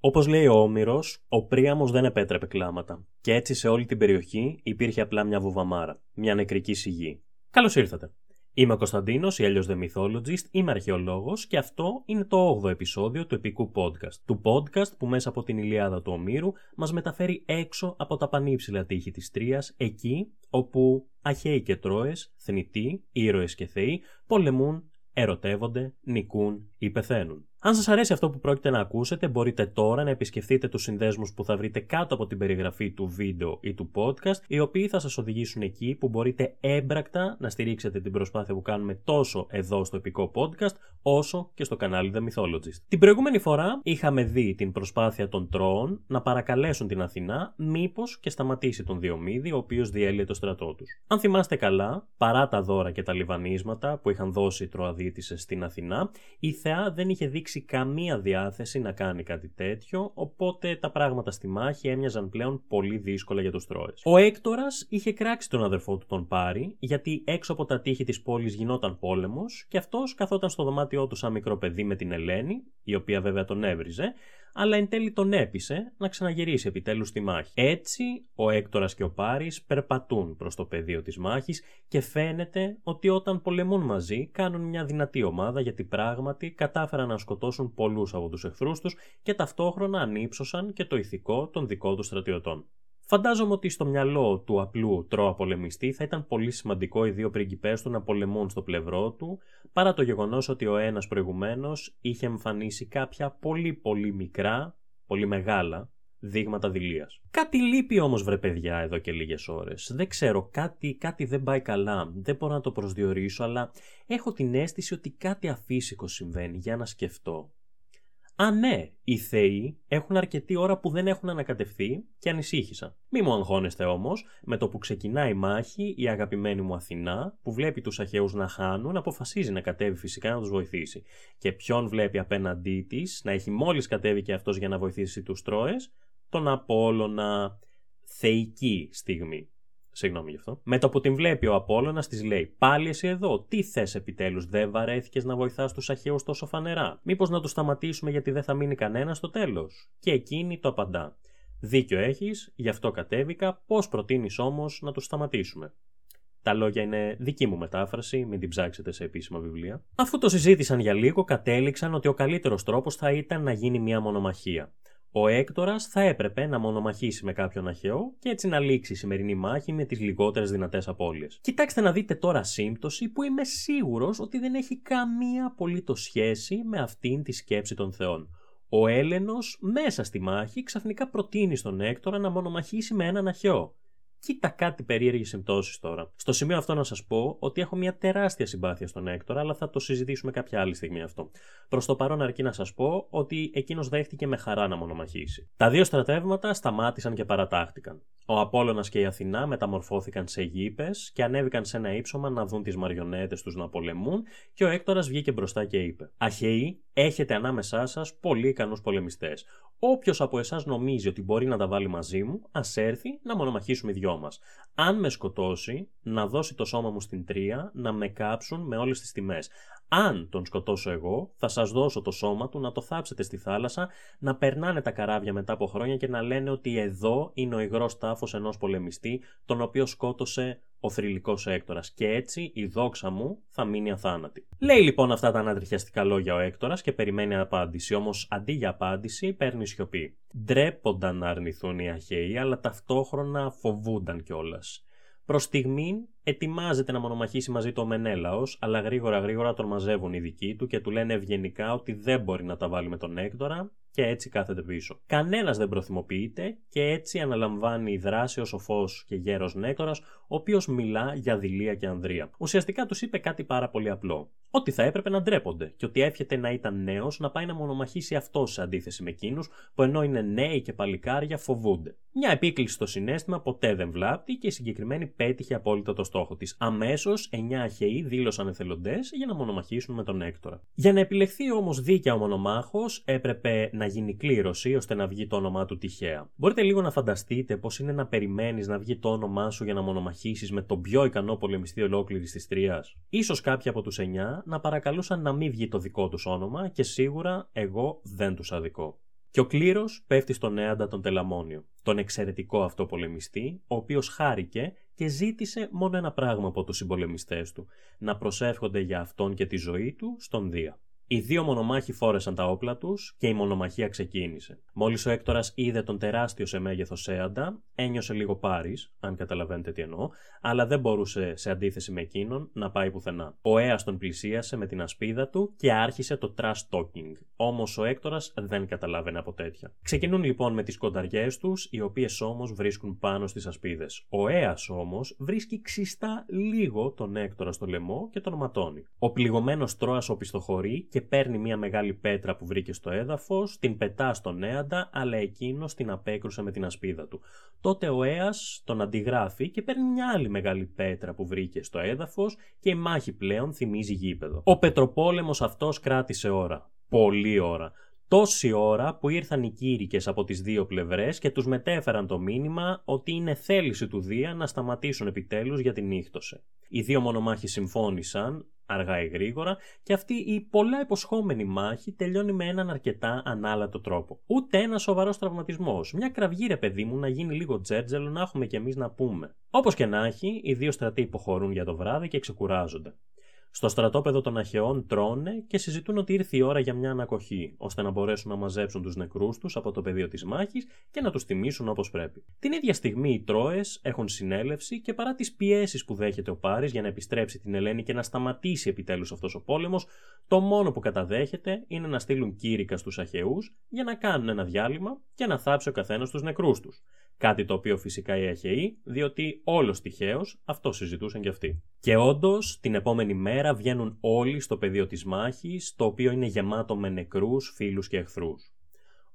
Όπως λέει ο Όμηρος, ο Πρίαμος δεν επέτρεπε κλάματα. Και έτσι σε όλη την περιοχή υπήρχε απλά μια βουβαμάρα, μια νεκρική σιγή. Καλώς ήρθατε. Είμαι ο Κωνσταντίνος, ή αλλιώς The Mythologist, είμαι αρχαιολόγος και αυτό είναι το 8ο επεισόδιο του επικού podcast. Του podcast που μέσα από την Ιλιάδα του Ομήρου μας μεταφέρει έξω από τα πανύψηλα τείχη της Τρίας, εκεί όπου Αχαίοι και Τρόε, θνητοί, ήρωες και θεοί πολεμούν, ερωτεύονται, νικούν ή πεθαίνουν. Αν σας αρέσει αυτό που πρόκειται να ακούσετε, μπορείτε τώρα να επισκεφτείτε τους συνδέσμους που θα βρείτε κάτω από την περιγραφή του βίντεο ή του podcast, οι οποίοι θα σας οδηγήσουν εκεί που μπορείτε έμπρακτα να στηρίξετε την προσπάθεια που κάνουμε τόσο εδώ στο επικό podcast, όσο και στο κανάλι The Mythologist. Την προηγούμενη φορά είχαμε δει την προσπάθεια των Τρώων να παρακαλέσουν την Αθηνά μήπως και σταματήσει τον Διομήδη, ο οποίος διέλυε το στρατό τους. Αν θυμάστε καλά, παρά τα δώρα και τα λιβανίσματα που είχαν δώσει οι Τροαδίτησε στην Αθηνά, η Θεά δεν είχε δείξει καμία διάθεση να κάνει κάτι τέτοιο, οπότε τα πράγματα στη μάχη έμοιαζαν πλέον πολύ δύσκολα για τους Τρόες. Ο Έκτορας είχε κράξει τον αδερφό του τον Πάρη, γιατί έξω από τα τείχη της πόλης γινόταν πόλεμος και αυτός καθόταν στο δωμάτιό του σαν μικρό παιδί με την Ελένη, η οποία βέβαια τον έβριζε, αλλά εν τέλει τον έπεισε να ξαναγυρίσει επιτέλους στη μάχη. Έτσι, ο Έκτορας και ο Πάρης περπατούν προς το πεδίο της μάχης και φαίνεται ότι όταν πολεμούν μαζί κάνουν μια δυνατή ομάδα γιατί πράγματι κατάφεραν να σκοτώσουν πολλούς από τους εχθρούς τους και ταυτόχρονα ανύψωσαν και το ηθικό των δικών τους στρατιωτών. Φαντάζομαι ότι στο μυαλό του απλού τρώα πολεμιστή θα ήταν πολύ σημαντικό οι δύο πριγκιπές του να πολεμούν στο πλευρό του, παρά το γεγονός ότι ο ένας προηγουμένως είχε εμφανίσει κάποια πολύ πολύ μικρά, πολύ μεγάλα δείγματα δηλίας. Κάτι λείπει όμως βρε παιδιά εδώ και λίγες ώρες. Δεν ξέρω, κάτι, κάτι δεν πάει καλά, δεν μπορώ να το προσδιορίσω, αλλά έχω την αίσθηση ότι κάτι αφύσικο συμβαίνει για να σκεφτώ. Α, ναι, οι θεοί έχουν αρκετή ώρα που δεν έχουν ανακατευθεί και ανησύχησαν. Μη μου αγχώνεστε όμως, με το που ξεκινάει η μάχη, η αγαπημένη μου Αθηνά, που βλέπει τους Αχαίους να χάνουν, αποφασίζει να κατέβει φυσικά να τους βοηθήσει. Και ποιον βλέπει απέναντί της να έχει μόλις κατέβει και αυτός για να βοηθήσει τους Τρόες, τον Απόλλωνα. Θεϊκή στιγμή. Συγγνώμη γι' αυτό. Με το που την βλέπει ο Απόλλωνας της λέει: Πάλι εσύ εδώ, τι θες επιτέλους, δεν βαρέθηκες να βοηθάς τους Αχαίου τόσο φανερά; Μήπως να τους σταματήσουμε γιατί δεν θα μείνει κανένας στο τέλος; Και εκείνη το απαντά. Δίκιο έχεις, γι' αυτό κατέβηκα, πώς προτείνεις όμως να τους σταματήσουμε; Τα λόγια είναι δική μου μετάφραση, μην την ψάξετε σε επίσημα βιβλία. Αφού το συζήτησαν για λίγο, κατέληξαν ότι ο καλύτερος τρόπος θα ήταν να γίνει μια μονομαχία. Ο Έκτορας θα έπρεπε να μονομαχήσει με κάποιον Αχαιό και έτσι να λήξει η σημερινή μάχη με τις λιγότερες δυνατές απώλειες. Κοιτάξτε να δείτε τώρα σύμπτωση που είμαι σίγουρος ότι δεν έχει καμία απολύτως σχέση με αυτήν τη σκέψη των Θεών. Ο Έλενος μέσα στη μάχη ξαφνικά προτείνει στον Έκτορα να μονομαχήσει με έναν Αχαιό. Κοίτα κάτι περίεργες συμπτώσεις τώρα. Στο σημείο αυτό να σας πω ότι έχω μια τεράστια συμπάθεια στον Έκτορα, αλλά θα το συζητήσουμε κάποια άλλη στιγμή αυτό. Προς το παρόν, αρκεί να σας πω ότι εκείνος δέχτηκε με χαρά να μονομαχήσει. Τα δύο στρατεύματα σταμάτησαν και παρατάχτηκαν. Ο Απόλλωνας και η Αθηνά μεταμορφώθηκαν σε γήπες και ανέβηκαν σε ένα ύψωμα να δουν τις μαριονέτες τους να πολεμούν και ο Έκτορας βγήκε μπροστά και είπε: Αχαιοί, έχετε ανάμεσά σας πολύ ικανούς πολεμιστές. Όποιος από εσάς νομίζει ότι μπορεί να τα βάλει μαζί μου, ας έρθει να μονομαχήσουμε οι δυο μας. Αν με σκοτώσει, να δώσει το σώμα μου στην τρία, να με κάψουν με όλες τις τιμές. Αν τον σκοτώσω εγώ, θα σας δώσω το σώμα του να το θάψετε στη θάλασσα, να περνάνε τα καράβια μετά από χρόνια και να λένε ότι εδώ είναι ο υγρός τάφος ενός πολεμιστή, τον οποίο σκότωσε ο θρηλυκός Έκτορας. Και έτσι η δόξα μου θα μείνει αθάνατη. Λέει λοιπόν αυτά τα ανατριχιαστικά λόγια ο Έκτορας και περιμένει απάντηση. Όμως αντί για απάντηση παίρνει σιωπή. Ντρέπονταν να αρνηθούν οι Αχαίοι, αλλά ταυτόχρονα φοβούνταν κιόλας. Προς στιγμήν ετοιμάζεται να μονομαχήσει μαζί του ο Μενέλαος, αλλά γρήγορα γρήγορα τον μαζεύουν οι δικοί του και του λένε ευγενικά ότι δεν μπορεί να τα βάλει με τον Έκτορα και έτσι κάθεται πίσω. Κανένας δεν προθυμοποιείται και έτσι αναλαμβάνει η δράση ο σοφό και γέρος Νέκτορα, ο οποίος μιλά για δηλία και ανδρεία. Ουσιαστικά τους είπε κάτι πάρα πολύ απλό. Ότι θα έπρεπε να ντρέπονται και ότι εύχεται να ήταν νέος να πάει να μονομαχήσει αυτός σε αντίθεση με εκείνους που ενώ είναι νέοι και παλικάρια φοβούνται. Μια επίκληση στο συνέστημα ποτέ δεν βλάπτει και η συγκεκριμένη πέτυχε απόλυτα το στόχο της. Αμέσως 9 αχαιοί δήλωσαν εθελοντές για να μονομαχήσουν με τον Έκτορα. Για να επιλεχθεί όμως δίκαια ο μονομάχος έπρεπε να γίνει κλήρωση ώστε να βγει το όνομά του τυχαία. Μπορείτε λίγο να φανταστείτε πώς είναι να περιμένεις να βγει το όνομά σου για να μονομαχήσεις με τον πιο ικανό πολεμιστή ολόκληρη της Τρία. σω κάποιοι από τους 9 να παρακαλούσαν να μην βγει το δικό τους όνομα και σίγουρα εγώ δεν τους αδικώ. Και ο κλήρος πέφτει στον Έαντα τον Τελαμόνιο, τον εξαιρετικό αυτό πολεμιστή, ο οποίος χάρηκε και ζήτησε μόνο ένα πράγμα από τους συμπολεμιστές του: να προσεύχονται για αυτόν και τη ζωή του στον Δία. Οι δύο μονομάχοι φόρεσαν τα όπλα τους και η μονομαχία ξεκίνησε. Μόλις ο Έκτορας είδε τον τεράστιο σε μέγεθος Έαντα, ένιωσε λίγο πάρης, αν καταλαβαίνετε τι εννοώ, αλλά δεν μπορούσε σε αντίθεση με εκείνον να πάει πουθενά. Ο Αία τον πλησίασε με την ασπίδα του και άρχισε το trash talking. Όμως ο Έκτορας δεν καταλάβαινε από τέτοια. Ξεκινούν λοιπόν με τις κονταριές τους, οι οποίες όμως βρίσκουν πάνω στις ασπίδες. Ο Αία όμως βρίσκει ξιστά λίγο τον Έκτορα στο λαιμό και τον ματώνει. Ο πληγωμένος Τρόας οπισθοχωρεί και παίρνει μια μεγάλη πέτρα που βρήκε στο έδαφος, την πετά στον Έαντα, αλλά εκείνος την απέκρουσε με την ασπίδα του. Τότε ο Αία τον αντιγράφει και παίρνει μια άλλη μεγάλη πέτρα που βρήκε στο έδαφος και η μάχη πλέον θυμίζει γήπεδο. Ο πετροπόλεμος αυτός κράτησε ώρα. Πολλή ώρα. Τόση ώρα που ήρθαν οι κήρυκες από τις δύο πλευρές και τους μετέφεραν το μήνυμα ότι είναι θέληση του Δία να σταματήσουν επιτέλους για την νύχτωση. Οι δύο μονομάχοι συμφώνησαν, αργά ή γρήγορα, και αυτή η πολλά υποσχόμενη μάχη τελειώνει με έναν αρκετά ανάλατο τρόπο. Ούτε ένας σοβαρός τραυματισμός. Μια κραυγή, ρε παιδί μου, να γίνει λίγο τζέρτζελο να έχουμε κι εμείς να πούμε. Όπως και να έχει, οι δύο στρατοί υποχωρούν για το βράδυ και ξεκουράζονται. Στο στρατόπεδο των Αχαιών τρώνε και συζητούν ότι ήρθε η ώρα για μια ανακοχή, ώστε να μπορέσουν να μαζέψουν τους νεκρούς τους από το πεδίο της μάχης και να τους τιμήσουν όπως πρέπει. Την ίδια στιγμή οι Τρόες έχουν συνέλευση και παρά τις πιέσεις που δέχεται ο Πάρης για να επιστρέψει την Ελένη και να σταματήσει επιτέλους αυτός ο πόλεμος, το μόνο που καταδέχεται είναι να στείλουν κήρυκα στους Αχαιούς για να κάνουν ένα διάλειμμα και να θάψει ο καθένας τους νεκρούς τους. Κάτι το οποίο φυσικά οι Αχαιοί, διότι όλος τυχαίως αυτό συζητούσαν κι αυτοί. Και όντως, την επόμενη μέρα βγαίνουν όλοι στο πεδίο της μάχης, το οποίο είναι γεμάτο με νεκρούς, φίλους και εχθρούς.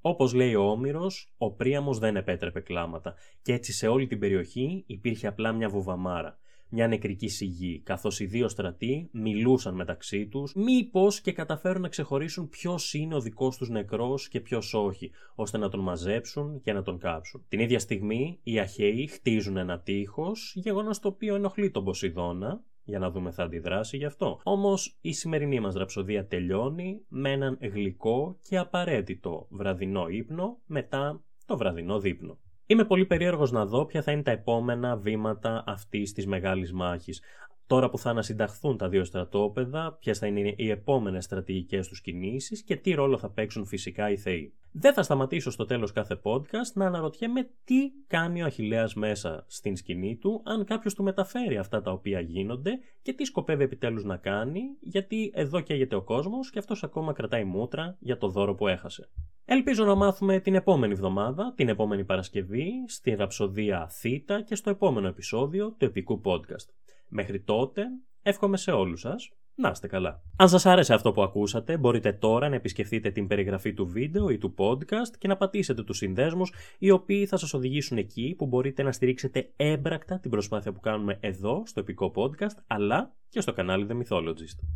Όπως λέει ο Όμηρος, ο Πρίαμος δεν επέτρεπε κλάματα, και έτσι σε όλη την περιοχή υπήρχε απλά μια βουβαμάρα μια νεκρική σιγή, καθώς οι δύο στρατοί μιλούσαν μεταξύ τους, μήπως και καταφέρουν να ξεχωρίσουν ποιος είναι ο δικός τους νεκρός και ποιος όχι, ώστε να τον μαζέψουν και να τον κάψουν. Την ίδια στιγμή, οι Αχαίοι χτίζουν ένα τείχος, γεγονός το οποίο ενοχλεί τον Ποσειδώνα, για να δούμε θα αντιδράσει γι' αυτό. Όμως η σημερινή μας ραψοδία τελειώνει με έναν γλυκό και απαραίτητο βραδινό ύπνο μετά το βραδινό δείπνο. Είμαι πολύ περίεργος να δω ποια θα είναι τα επόμενα βήματα αυτής της μεγάλης μάχης. Τώρα που θα ανασυνταχθούν τα δύο στρατόπεδα, ποιες θα είναι οι επόμενες στρατηγικές τους κινήσεις και τι ρόλο θα παίξουν φυσικά οι Θεοί. Δεν θα σταματήσω στο τέλος κάθε podcast να αναρωτιέμαι τι κάνει ο Αχηλέα μέσα στην σκηνή του, αν κάποιος του μεταφέρει αυτά τα οποία γίνονται και τι σκοπεύει επιτέλους να κάνει, γιατί εδώ καίγεται ο κόσμος και αυτός ακόμα κρατάει μούτρα για το δώρο που έχασε. Ελπίζω να μάθουμε την επόμενη εβδομάδα, την επόμενη Παρασκευή, στη ραψοδία Θήτα και στο επόμενο επεισόδιο του επικού podcast. Μέχρι τότε, εύχομαι σε όλους σας να είστε καλά. Αν σας άρεσε αυτό που ακούσατε, μπορείτε τώρα να επισκεφτείτε την περιγραφή του βίντεο ή του podcast και να πατήσετε τους συνδέσμους, οι οποίοι θα σας οδηγήσουν εκεί που μπορείτε να στηρίξετε έμπρακτα την προσπάθεια που κάνουμε εδώ, στο επικό podcast, αλλά και στο κανάλι The Mythologist.